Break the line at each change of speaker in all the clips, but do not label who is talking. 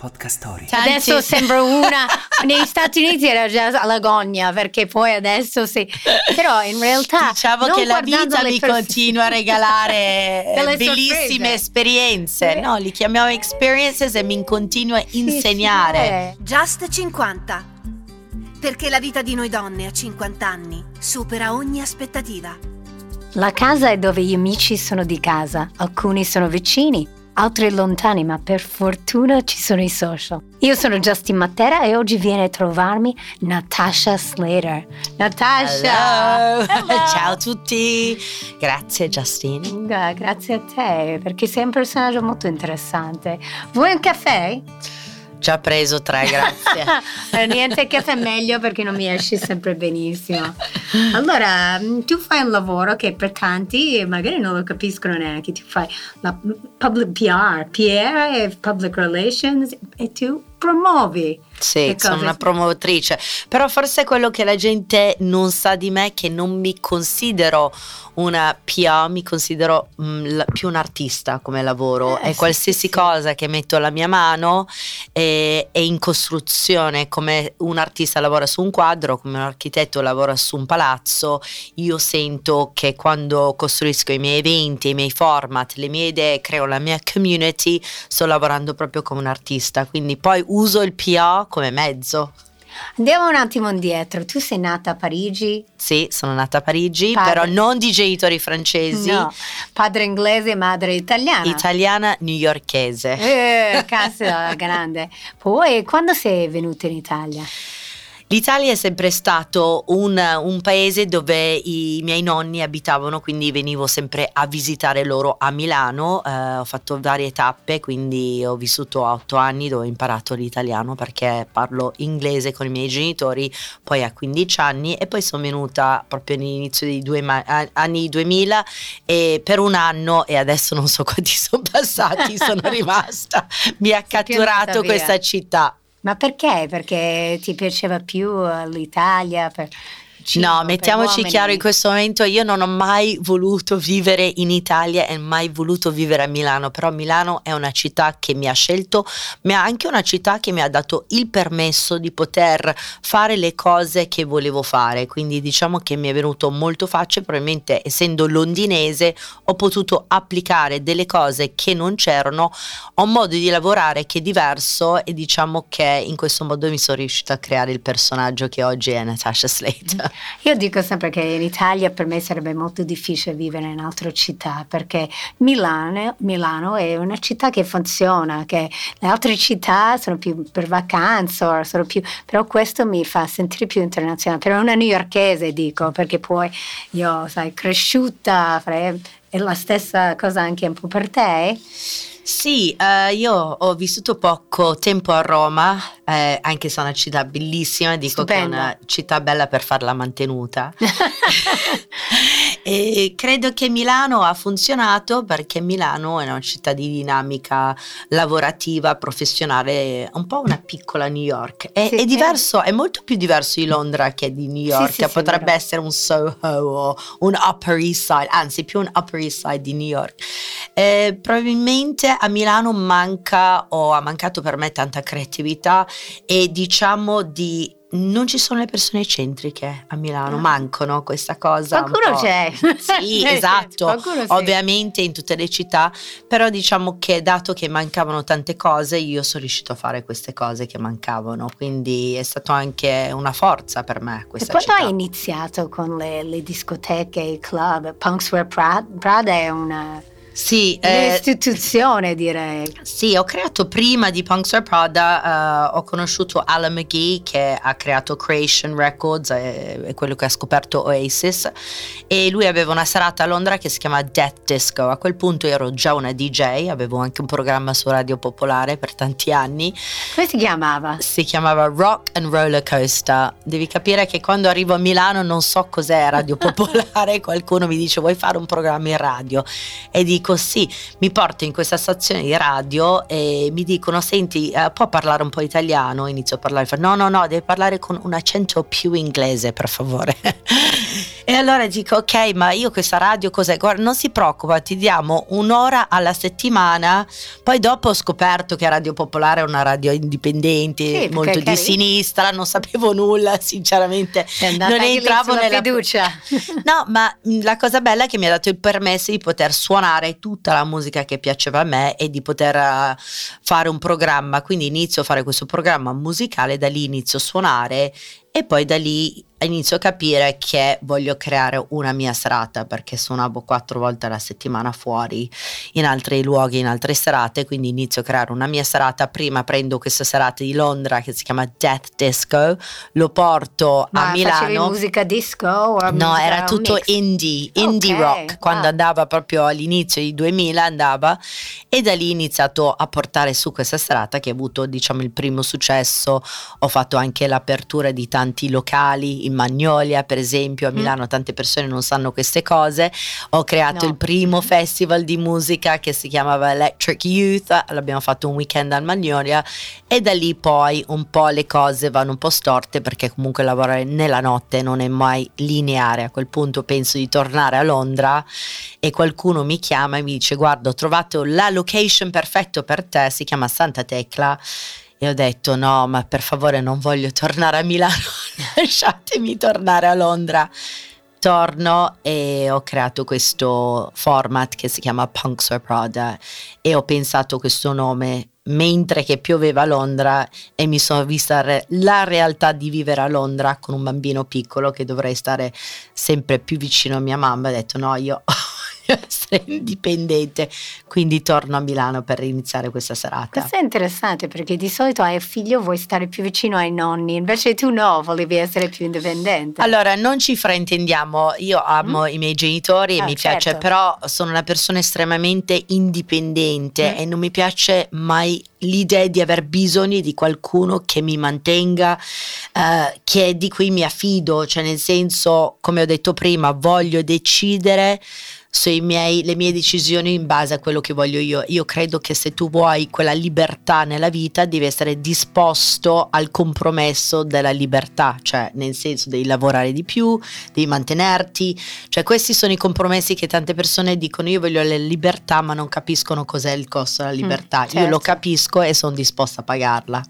Podcast Story.
Adesso sembra una. Negli Stati Uniti era già alla gogna perché poi adesso sì. Però in realtà.
Diciamo che la vita mi
pers-
continua a regalare bellissime
sorprese.
esperienze.
Sì.
No, li chiamiamo experiences e mi continua a
Sì,
insegnare.
sì, eh.
Just 50. Perché la vita di noi donne a 50 anni supera ogni aspettativa.
La casa è dove gli amici sono di casa, alcuni sono vicini, altri lontani, ma per fortuna ci sono i social. Io sono Justin Matera e oggi viene a trovarmi Natasha Slater. Natasha!
Hello.
Hello.
Ciao a tutti. Grazie Justine.
Gra- Grazie a te, perché sei un personaggio molto interessante. Vuoi un caffè?
Già preso tre, grazie.
Eh, Niente caffè meglio perché non mi esci sempre benissimo. Allora, mm, tu fai un lavoro che per tanti magari non lo capiscono neanche, tu fai la public PR, PR è public relations e tu promuovi.
Sì,
Che
sono una promotrice, però forse quello che la gente non sa di me è che non mi considero una PA, mi considero mm, la- più un artista come lavoro
Eh,
e
sì,
qualsiasi
sì.
cosa che metto alla mia mano è, è in costruzione, come un artista lavora su un quadro, come un architetto lavora su un palazzo, io sento che quando costruisco i miei eventi, i miei format, le mie idee, creo la mia community, sto lavorando proprio come un artista, quindi poi uso il PA come mezzo.
Andiamo un attimo indietro, tu sei nata a Parigi?
Sì, sono nata a Parigi,
Padre.
però non di genitori francesi,
No, padre inglese madre italiana.
italiana newyorkese.
Eh, casa grande. Poi, quando sei venuta in Italia?
L'Italia è sempre stato un, un paese dove i miei nonni abitavano, quindi venivo sempre a visitare loro a Milano. Eh, ho fatto varie tappe, quindi ho vissuto otto anni dove ho imparato l'italiano perché parlo inglese con i miei genitori, poi a 15 anni e poi sono venuta proprio all'inizio dei due ma- anni 2000 e per un anno e adesso non so quanti sono passati, sono rimasta. Mi ha catturato questa città.
Ma perché? Perché ti piaceva più eh, l'Italia? Per
No, mettiamoci chiaro in questo momento, io non ho mai voluto vivere in Italia e mai voluto vivere a Milano, però Milano è una città che mi ha scelto, ma è anche una città che mi ha dato il permesso di poter fare le cose che volevo fare, quindi diciamo che mi è venuto molto facile, probabilmente essendo londinese ho potuto applicare delle cose che non c'erano, ho un modo di lavorare che è diverso e diciamo che in questo modo mi sono riuscita a creare il personaggio che oggi è Natasha Slater.
Io dico sempre che in Italia per me sarebbe molto difficile vivere in altre città perché Milano, Milano è una città che funziona, che le altre città sono più per vacanza, sono più, però questo mi fa sentire più internazionale. Per una newyorkese dico, perché poi io, sai, cresciuta, è la stessa cosa anche un po' per te?
Sì, eh, io ho vissuto poco tempo a Roma, eh, anche se è una città bellissima, dico che è
Stupenda.
una città bella per farla mantenuta. e credo che Milano ha funzionato perché Milano è una città di dinamica lavorativa, professionale, un po' una piccola New York. È,
Sì,
è diverso, è molto più diverso di Londra che di New York,
sì, sì,
potrebbe essere un Soho o un Upper East Side, anzi più un Upper East Side di New York. Eh, probabilmente a Milano manca o ha mancato per me tanta creatività e diciamo di non ci sono le persone eccentriche a Milano,
Ah.
mancano questa cosa. un
Qualcuno c'è.
Sì, esatto.
Qualcuno sì.
Ovviamente in tutte le città, però diciamo che dato che mancavano tante cose, io sono riuscito a fare queste cose che mancavano, quindi è stato anche una forza per me
E
questa
quando
città.
hai iniziato con le, le discoteche, i club, Punkswear Prada, Prada è una,
Sì, eh,
un'istituzione direi.
Sì, ho creato prima di Punkstar Prada, eh, ho conosciuto Alan McGee che ha creato Creation Records, è, è quello che ha scoperto Oasis e lui aveva una serata a Londra che si chiama Death Disco. A quel punto ero già una DJ, avevo anche un programma su Radio Popolare per tanti anni,
Come si chiamava?
si chiamava Rock and Roller Coaster. Devi capire che quando arrivo a Milano non so cos'è Radio Popolare, qualcuno mi dice vuoi fare un programma in radio e dico sì, mi porto in questa stazione di radio e mi dicono senti eh, può parlare un po' italiano? Inizio a parlare, no no no deve parlare con un accento più inglese per favore. E allora dico, ok, ma io questa radio cos'è? Guarda, non si preoccupa, ti diamo un'ora alla settimana. Poi dopo ho scoperto che Radio Popolare è una radio indipendente,
Sì,
molto di sinistra, non sapevo nulla, sinceramente. Non entravo nella
fiducia.
No, ma mh, la cosa bella è che mi ha dato il permesso di poter suonare tutta la musica che piaceva a me e di poter eh, fare un programma. Quindi inizio a fare questo programma musicale, da lì inizio a suonare e poi da lì inizio a capire che voglio creare una mia serata perché suonavo quattro volte alla settimana fuori in altri luoghi, in altre serate, quindi inizio a creare una mia serata. Prima prendo questa serata di Londra che si chiama Death Disco, lo porto
Ma
a Milano.
musica disco?
No, era tutto
mix?
indie, indie
Ok,
rock, quando
ah.
andava proprio all'inizio dei 2000 andava e da lì ho iniziato a portare su questa serata che ha avuto diciamo il primo successo, ho fatto anche l'apertura di tanti locali in Magnolia per esempio, a
Mm.
Milano tante persone non sanno queste cose, ho creato
No.
il primo festival di musica che si chiamava Electric Youth, l'abbiamo fatto un weekend a Magnolia e da lì poi un po' le cose vanno un po' storte perché comunque lavorare nella notte non è mai lineare. A quel punto penso di tornare a Londra e qualcuno mi chiama e mi dice guarda ho trovato la location perfetto per te, si chiama Santa Tecla. E ho detto no, ma per favore non voglio tornare a Milano, lasciatemi tornare a Londra. Torno e ho creato questo format che si chiama Punks or Prada e ho pensato questo nome mentre che pioveva a Londra e mi sono vista re- la realtà di vivere a Londra con un bambino piccolo che dovrei stare sempre più vicino a mia mamma. Ho detto no, io essere indipendente, quindi torno a Milano per iniziare questa serata.
Questo è interessante perché di solito hai figlio vuoi stare più vicino ai nonni, invece tu no, volevi essere più indipendente.
Allora, non ci fraintendiamo, io amo i miei genitori e
Ah,
mi piace,
certo.
però sono una persona estremamente indipendente
Mm.
e non mi piace mai l'idea di aver bisogno di qualcuno che mi mantenga, eh, che di cui mi affido, cioè nel senso, come ho detto prima, voglio decidere miei, le mie decisioni in base a quello che voglio io. Io credo che se tu vuoi quella libertà nella vita devi essere disposto al compromesso della libertà, cioè nel senso devi lavorare di più, devi mantenerti, cioè questi sono i compromessi che tante persone dicono io voglio la libertà ma non capiscono cos'è il costo della libertà. Io lo
certo.
capisco e sono disposta a pagarla.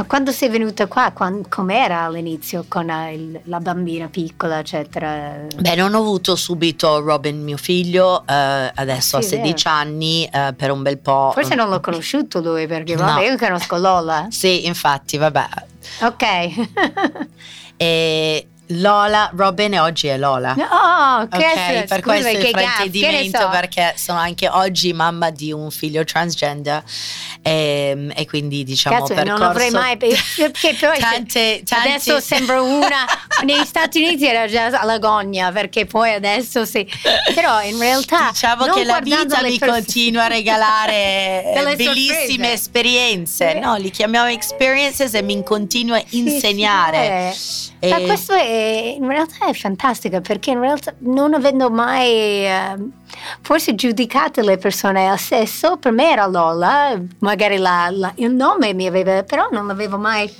Ma quando sei venuta qua, com'era all'inizio con eh, il- la bambina piccola, eccetera?
Beh, non ho avuto subito Robin, mio figlio, eh, adesso ha
Sì, vero.
16 anni, eh, per un bel po'.
Forse non l'ho conosciuto lui perché
No.
vabbè, io conosco Lola.
Sì, infatti, vabbè.
Ok.
E Lola, Robin e oggi è Lola.
oh, che
Ok, per questo il fraintendimento
so.
perché sono anche oggi mamma di un figlio transgender e, e quindi diciamo
Cazzo,
percorso
non avrei mai perché poi
tante, tante
adesso sembra una negli Stati Uniti era già alla gogna perché poi adesso sì però in realtà
Diciamo che la vita mi
pers-
continua a regalare bellissime
sorprese.
esperienze, no? Li chiamiamo experiences e mi continua a insegnare.
Sì, sì,
E-
Ma questo è, in realtà è fantastico perché in realtà non avendo mai ehm, forse giudicato le persone al sesso, per me era Lola, magari la- la- il nome mi aveva, però non l'avevo mai...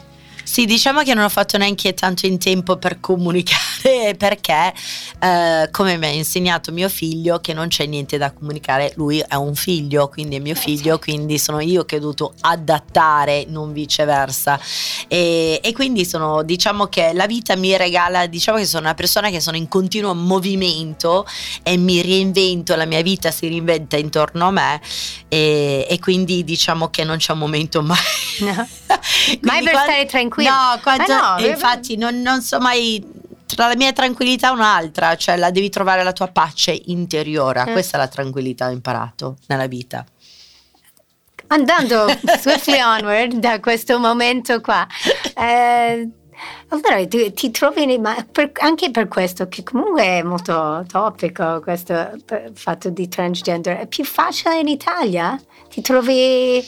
Sì, diciamo che non ho fatto neanche tanto in tempo per comunicare perché, eh, come mi ha insegnato mio figlio, che non c'è niente da comunicare, lui è un figlio, quindi è mio figlio, quindi sono io che ho dovuto adattare, non viceversa. E, e quindi sono, diciamo che la vita mi regala, diciamo che sono una persona che sono in continuo movimento e mi reinvento, la mia vita si reinventa intorno a me e, e quindi diciamo che non c'è un momento mai...
No. Mai per
quando-
stare tranquillo.
No, quando-
Ma no,
infatti non, non so mai tra la mia tranquillità un'altra, cioè la devi trovare la tua pace interiore,
Eh.
questa è la tranquillità che ho imparato nella vita.
Andando swiftly onward da questo momento qua, eh, allora ti, ti trovi, ma per- anche per questo, che comunque è molto topico questo fatto di transgender, è più facile in Italia? Ti trovi...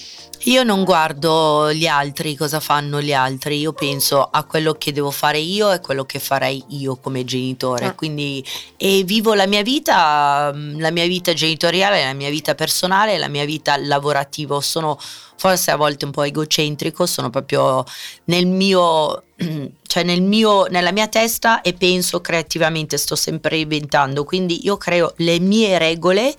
Io non guardo gli altri, cosa fanno gli altri, io penso a quello che devo fare io e quello che farei io come genitore,
Ah.
quindi e vivo la mia vita, mm, la mia vita genitoriale, la mia vita personale, la mia vita lavorativa, sono forse a volte un po' egocentrico, sono proprio nel mio cioè nel mio, nella mia testa e penso creativamente, sto sempre inventando, quindi io creo le mie regole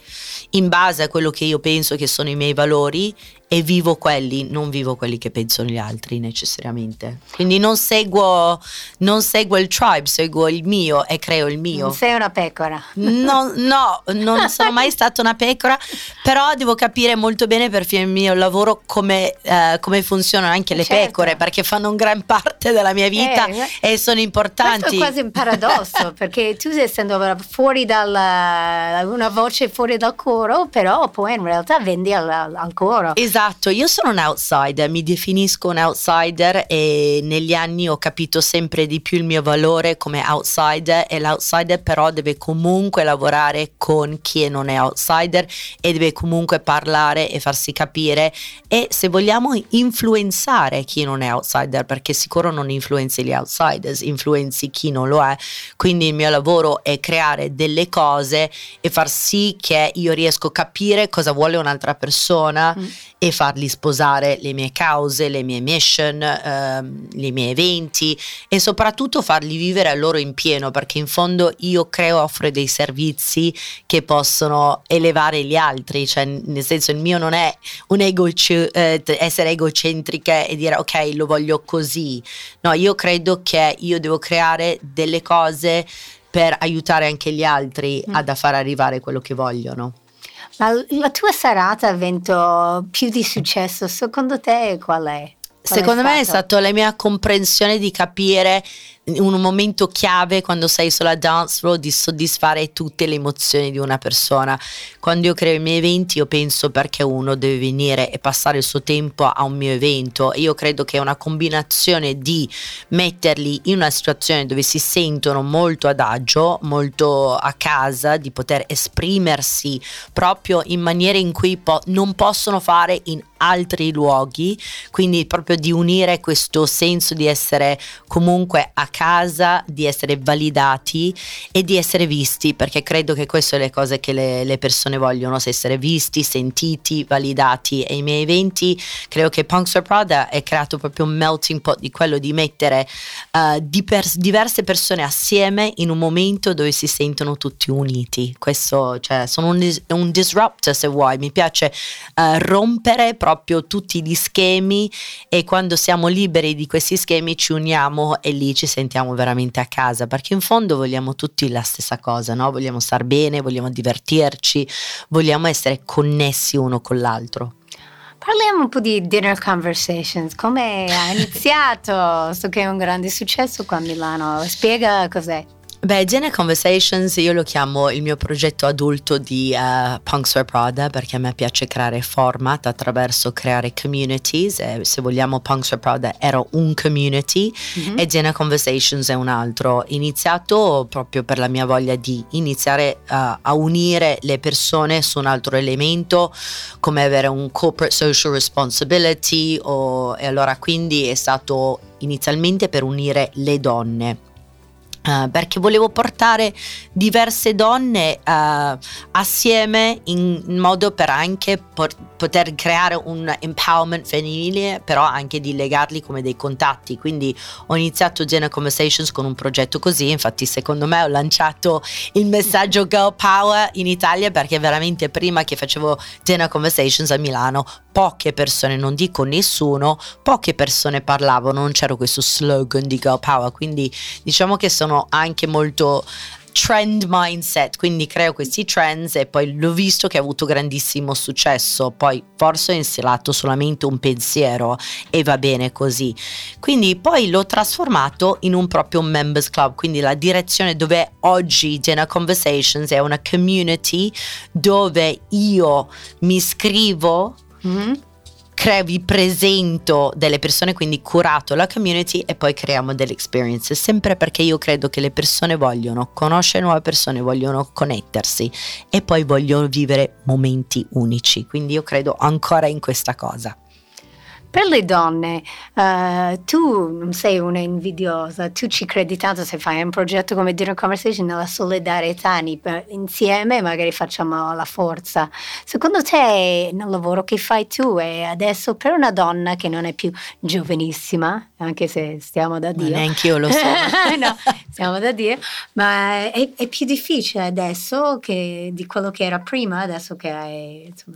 in base a quello che io penso che sono i miei valori e vivo quelli, non vivo quelli che pensano gli altri necessariamente. Quindi non seguo, non seguo il tribe, seguo il mio e creo il mio.
Non sei una pecora.
No, no, non sono mai stata una pecora, però devo capire molto bene per il mio lavoro come, uh, come funzionano anche le certo. pecore, perché fanno un gran parte della mia vita eh, e sono importanti.
Questo è quasi un paradosso, perché tu essendo fuori dal, una voce fuori dal coro, però poi in realtà vendi al, al coro.
Esatto Esatto, io sono un outsider, mi definisco un outsider e negli anni ho capito sempre di più il mio valore come outsider e l'outsider però deve comunque lavorare con chi non è outsider e deve comunque parlare e farsi capire e se vogliamo influenzare chi non è outsider perché sicuro non influenzi gli outsiders, influenzi chi non lo è, quindi il mio lavoro è creare delle cose e far sì che io riesco a capire cosa vuole un'altra persona mm. e farli sposare le mie cause, le mie mission, ehm, i miei eventi e soprattutto farli vivere a loro in pieno perché in fondo io creo, offro dei servizi che possono elevare gli altri, cioè nel senso il mio non è un ego, eh, essere egocentrica e dire ok lo voglio così, no io credo che io devo creare delle cose per aiutare anche gli altri mm. ad far arrivare quello che vogliono.
Ma la tua serata ha avuto più di successo, secondo te qual è?
Qual Secondo è me è stata la mia comprensione di capire un momento chiave quando sei sulla dance floor di soddisfare tutte le emozioni di una persona. Quando io creo i miei eventi io penso perché uno deve venire e passare il suo tempo a un mio evento io credo che è una combinazione di metterli in una situazione dove si sentono molto ad agio, molto a casa, di poter esprimersi proprio in maniere in cui po- non possono fare in altri luoghi, quindi proprio di unire questo senso di essere comunque a casa, di essere validati e di essere visti, perché credo che queste sono le cose che le, le persone vogliono, essere visti, sentiti, validati e i miei eventi, credo che Punks for Prada è creato proprio un melting pot di quello di mettere uh, di pers- diverse persone assieme in un momento dove si sentono tutti uniti. Questo, cioè, sono un, un disruptor se vuoi, mi piace uh, rompere proprio tutti gli schemi e quando siamo liberi di questi schemi ci uniamo e lì ci sentiamo sentiamo veramente a casa, perché in fondo vogliamo tutti la stessa cosa, no? Vogliamo star bene, vogliamo divertirci, vogliamo essere connessi uno con l'altro.
Parliamo un po' di Dinner Conversations, come ha iniziato? So che è un grande successo qua a Milano, spiega cos'è.
Beh, Gene Conversations io lo chiamo il mio progetto adulto di uh, Punks for Prada perché a me piace creare format attraverso creare communities e se vogliamo Punks for Prada era un community mm-hmm. e Gene Conversations è un altro. Iniziato proprio per la mia voglia di iniziare uh, a unire le persone su un altro elemento come avere un corporate social responsibility o, e allora quindi è stato inizialmente per unire le donne Uh, perché volevo portare diverse donne uh, assieme in, modo per anche por- poter creare un empowerment femminile, però anche di legarli come dei contatti. Quindi ho iniziato Gena Conversations con un progetto così, infatti secondo me ho lanciato il messaggio Girl Power in Italia perché veramente prima che facevo Gena Conversations a Milano poche persone, non dico nessuno, poche persone parlavano, non c'era questo slogan di Girl Power, quindi diciamo che sono anche molto trend mindset, quindi creo questi trends e poi l'ho visto che ha avuto grandissimo successo, poi forse ho instillato solamente un pensiero e va bene così. Quindi poi l'ho trasformato in un proprio members club, quindi la direzione dove oggi Jenna Conversations è una community dove io mi iscrivo mm-hmm. Creo, vi presento delle persone, quindi curato la community e poi creiamo delle experiences, sempre perché io credo che le persone vogliono conoscere nuove persone, vogliono connettersi e poi vogliono vivere momenti unici, quindi io credo ancora in questa cosa.
Per le donne, uh, tu non sei una invidiosa, tu ci credi tanto se fai un progetto come Dinner Conversation nella solidarietà, insieme magari facciamo la forza. Secondo te nel lavoro che fai tu e adesso per una donna che non è più giovanissima, anche se stiamo da Dio.
Neanche io lo so.
no, stiamo da Dio, ma è, è, più difficile adesso che, di quello che era prima, adesso che è, insomma,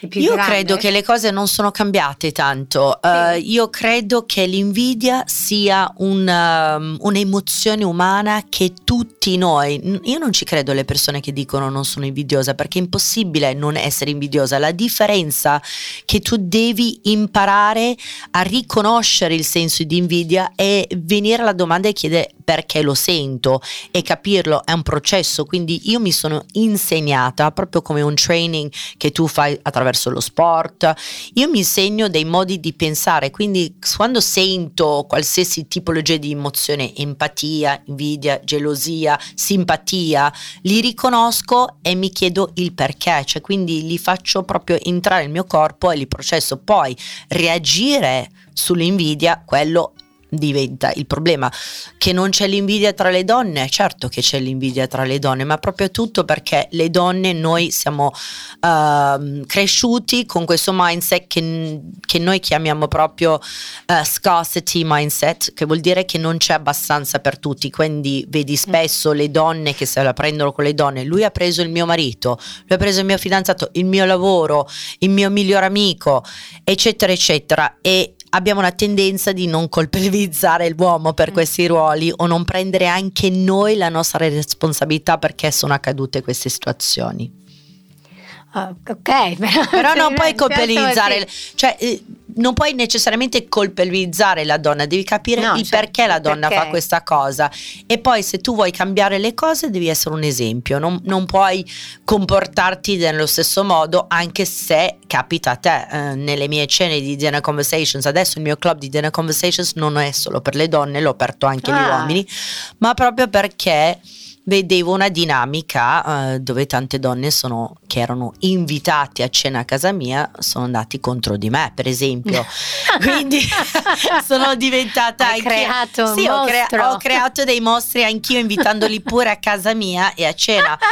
è più
Io
grande.
credo che le cose non sono cambiate tanto. Sì. Uh, io credo che l'invidia sia un, um, un'emozione umana che tutti noi, io non ci credo alle persone che dicono non sono invidiosa perché è impossibile non essere invidiosa. La differenza che tu devi imparare a riconoscere il senso di invidia e venire alla domanda e chiedere perché lo sento e capirlo è un processo, quindi io mi sono insegnata proprio come un training che tu fai attraverso lo sport, io mi insegno dei modi di pensare, quindi quando sento qualsiasi tipologia di emozione, empatia, invidia, gelosia, simpatia, li riconosco e mi chiedo il perché, cioè quindi li faccio proprio entrare nel mio corpo e li processo, poi reagire sull'invidia, quello diventa il problema. Che non c'è l'invidia tra le donne? Certo che c'è l'invidia tra le donne ma proprio tutto perché le donne noi siamo uh, cresciuti con questo mindset che, che noi chiamiamo proprio uh, scarcity mindset che vuol dire che non c'è abbastanza per tutti. Quindi vedi spesso le donne che se la prendono con le donne lui ha preso il mio marito lui ha preso il mio fidanzato il mio lavoro il mio miglior amico eccetera eccetera e abbiamo una tendenza di non colpevolizzare l'uomo per mm. questi ruoli o non prendere anche noi la nostra responsabilità perché sono accadute queste situazioni.
Oh, ok,
però, però non puoi colpevolizzare, cioè eh, non puoi necessariamente colpevolizzare la donna, devi capire no, il cioè, perché la donna perché. fa questa cosa e poi se tu vuoi cambiare le cose devi essere un esempio, non, non puoi comportarti nello stesso modo anche se capita a te. Eh, nelle mie cene di Dinner Conversations, adesso il mio club di Dinner Conversations non è solo per le donne, l'ho aperto anche agli ah. uomini, ma proprio perché vedevo una dinamica eh, dove tante donne sono, che erano invitate a cena a casa mia sono andati contro di me, per esempio. Quindi sono diventata
Hai creato
sì, ho, crea- ho creato dei mostri anch'io invitandoli pure a casa mia e a cena.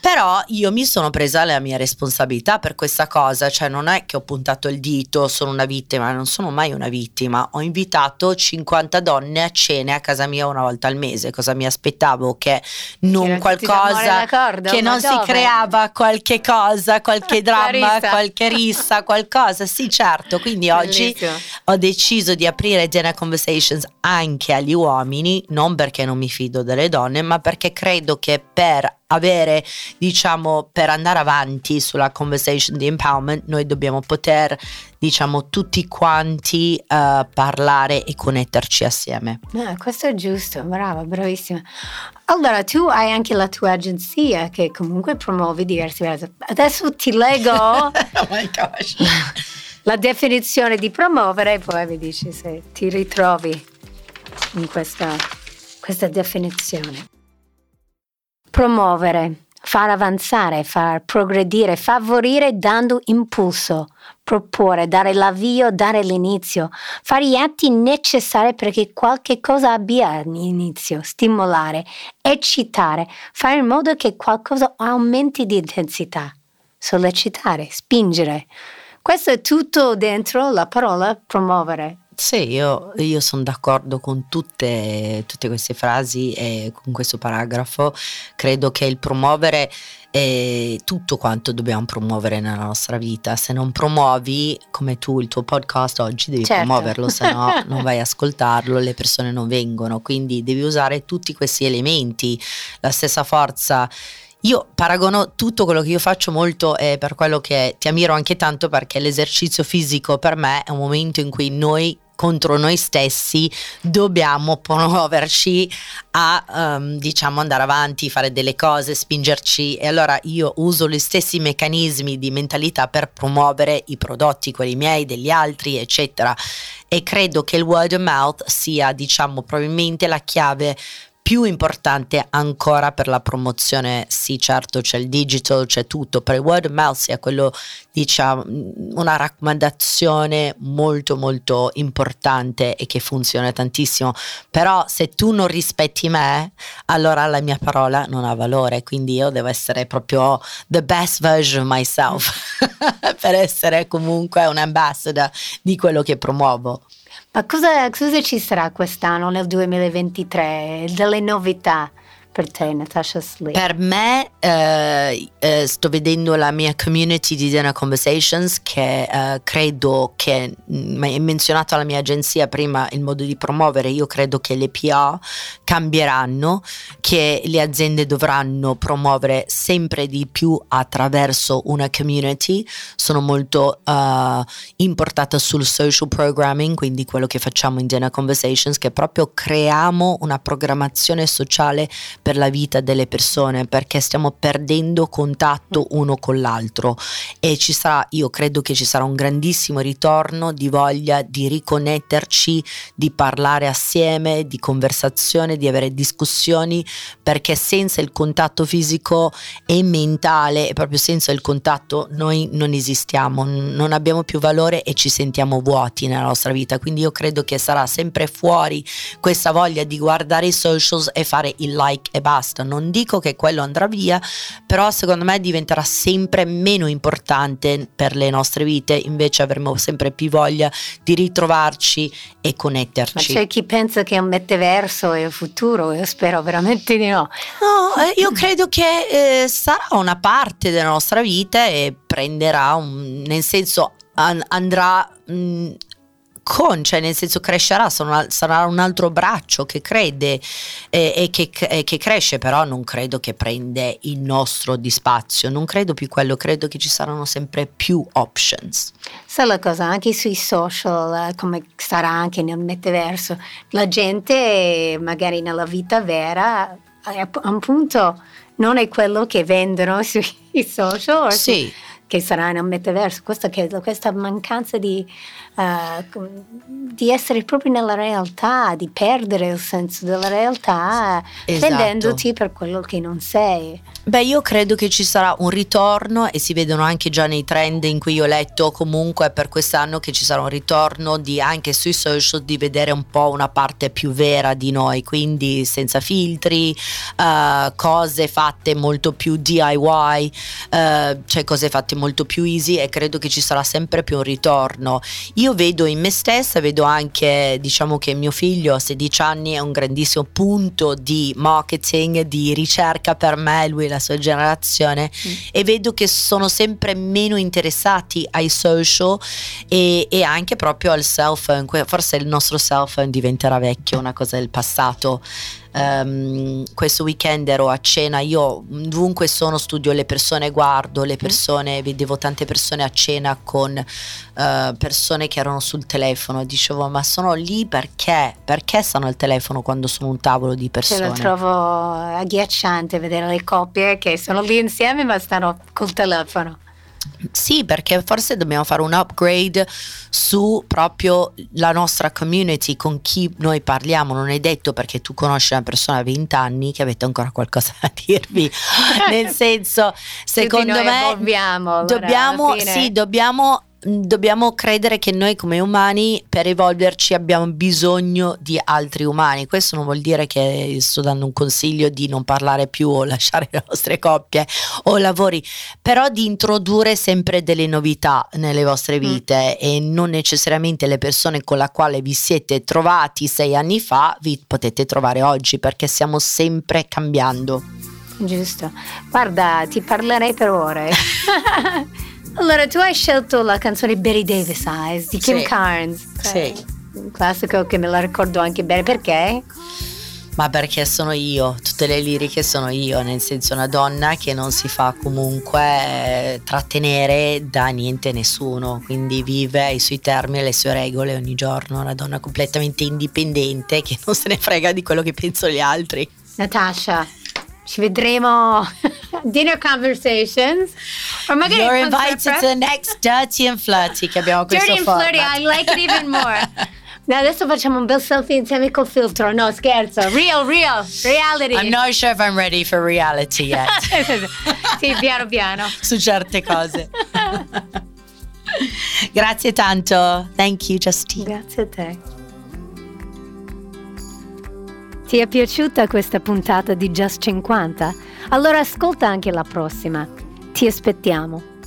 Però io mi sono presa la mia responsabilità per questa cosa, cioè non è che ho puntato il dito, sono una vittima, non sono mai una vittima, ho invitato 50 donne a cene a casa mia una volta al mese, cosa mi aspettavo che non che qualcosa, che non dove? si creava qualche cosa, qualche dramma, qualche rissa, qualcosa, sì certo, quindi oggi ho deciso di aprire Dinner Conversations anche agli uomini, non perché non mi fido delle donne, ma perché credo che per avere, diciamo, per andare avanti sulla conversation di empowerment, noi dobbiamo poter, diciamo, tutti quanti uh, parlare e connetterci assieme.
Ah, questo è giusto, brava, bravissima. Allora, tu hai anche la tua agenzia che comunque promuove diversi Adesso ti leggo oh la definizione di promuovere e poi mi dici se ti ritrovi in questa, questa definizione promuovere, far avanzare, far progredire, favorire dando impulso, proporre, dare l'avvio, dare l'inizio, fare gli atti necessari perché qualche cosa abbia inizio, stimolare, eccitare, fare in modo che qualcosa aumenti di intensità, sollecitare, spingere. Questo è tutto dentro la parola promuovere.
Sì, io, io sono d'accordo con tutte, tutte, queste frasi e con questo paragrafo. Credo che il promuovere è tutto quanto dobbiamo promuovere nella nostra vita. Se non promuovi, come tu il tuo podcast oggi, devi certo. promuoverlo, se no non vai a ascoltarlo, le persone non vengono. Quindi devi usare tutti questi elementi, la stessa forza io paragono tutto quello che io faccio molto eh, per quello che ti ammiro anche tanto perché l'esercizio fisico per me è un momento in cui noi contro noi stessi dobbiamo promuoverci a um, diciamo andare avanti, fare delle cose, spingerci e allora io uso gli stessi meccanismi di mentalità per promuovere i prodotti, quelli miei, degli altri, eccetera. E credo che il word of mouth sia diciamo probabilmente la chiave più importante ancora per la promozione, sì certo c'è il digital, c'è tutto, per il word of mouth sia quello diciamo una raccomandazione molto molto importante e che funziona tantissimo, però se tu non rispetti me, allora la mia parola non ha valore, quindi io devo essere proprio the best version of myself per essere comunque un ambassador di quello che promuovo.
Ma cosa, cosa ci sarà quest'anno nel 2023? Delle novità? Per te, Natasha Slee?
Per me, eh, eh, sto vedendo la mia community di Dinner Conversations che eh, credo che, mm, hai menzionato la mia agenzia prima, il modo di promuovere, io credo che le PA cambieranno, che le aziende dovranno promuovere sempre di più attraverso una community, sono molto uh, importata sul social programming, quindi quello che facciamo in Dinner Conversations, che proprio creiamo una programmazione sociale per la vita delle persone perché stiamo perdendo contatto uno con l'altro e ci sarà, io credo che ci sarà un grandissimo ritorno di voglia di riconnetterci, di parlare assieme, di conversazione, di avere discussioni perché senza il contatto fisico e mentale e proprio senza il contatto noi non esistiamo, non abbiamo più valore e ci sentiamo vuoti nella nostra vita. Quindi io credo che sarà sempre fuori questa voglia di guardare i socials e fare il like e basta. Non dico che quello andrà via, però secondo me diventerà sempre meno importante per le nostre vite, invece avremo sempre più voglia di ritrovarci e connetterci.
Ma c'è chi pensa che un metaverso è il futuro, io spero veramente di no.
No, eh, io credo che eh, sarà una parte della nostra vita e prenderà un, nel senso an- andrà mh, con, cioè nel senso crescerà, sarà un altro braccio che crede eh, e che, eh, che, cresce, però non credo che prende il nostro di spazio, non credo più quello, credo che ci saranno sempre più options.
Sai la cosa, anche sui social, eh, come sarà anche nel metaverso, la gente magari nella vita vera, eh, appunto, non è quello che vendono sui social.
Sì.
Su, che sarà nel metaverso, questa, questa mancanza di uh, di essere proprio nella realtà, di perdere il senso della realtà, esatto. prendendoti per quello che non sei.
Beh, io credo che ci sarà un ritorno e si vedono anche già nei trend in cui ho letto comunque per quest'anno che ci sarà un ritorno di anche sui social di vedere un po' una parte più vera di noi, quindi senza filtri, uh, cose fatte molto più DIY, uh, eh, cioè cose fatte molto più easy e credo che ci sarà sempre più un ritorno. Io vedo in me stessa, vedo anche, diciamo che mio figlio a 16 anni è un grandissimo punto di marketing, di ricerca per me, lui e la sua generazione, mm. e vedo che sono sempre meno interessati ai social e, e anche proprio al cell phone, forse il nostro cell phone diventerà vecchio, una cosa del passato um, questo weekend ero a cena, io ovunque sono studio le persone, guardo le mm. persone, vedevo tante persone a cena con uh, persone che erano sul telefono dicevo ma sono lì perché? Perché stanno al telefono quando sono un tavolo di persone?
Ce lo trovo agghiacciante vedere le coppie che sono lì insieme ma stanno col telefono.
Sì, perché forse dobbiamo fare un upgrade su proprio la nostra community, con chi noi parliamo. Non è detto perché tu conosci una persona a 20 anni che avete ancora qualcosa da dirvi. Nel senso, secondo me dobbiamo, sì, dobbiamo dobbiamo credere che noi come umani per evolverci abbiamo bisogno di altri umani. Questo non vuol dire che sto dando un consiglio di non parlare più o lasciare le vostre coppie o lavori, però di introdurre sempre delle novità nelle vostre mm. vite mm. e non necessariamente le persone con le quali vi siete trovati sei anni fa vi potete trovare oggi perché stiamo sempre cambiando.
Giusto. Guarda, ti parlerei per ore. Allora, tu hai scelto la canzone Betty Davis Eyes di Kim
sì.
Carnes.
Sì.
Un classico che me la ricordo anche bene. Perché?
Ma perché sono io, tutte le liriche sono io, nel senso una donna che non si fa comunque trattenere da niente nessuno, quindi vive ai suoi termini e le sue regole ogni giorno, una donna completamente indipendente che non se ne frega di quello che pensano gli altri.
Natasha, ci vedremo dinner conversations
or magari You're invited to the next Dirty and Flirty che abbiamo questo
Dirty and
format.
Flirty, I like it even more Now, Adesso facciamo un bel selfie insieme col filtro. No, scherzo. Real, real, reality.
I'm not sure if I'm ready for reality yet.
sì, piano piano.
Su certe cose. Grazie tanto. Thank you, Justine.
Grazie a te. Ti è piaciuta questa puntata di Just 50? Allora ascolta anche la prossima. Ti aspettiamo.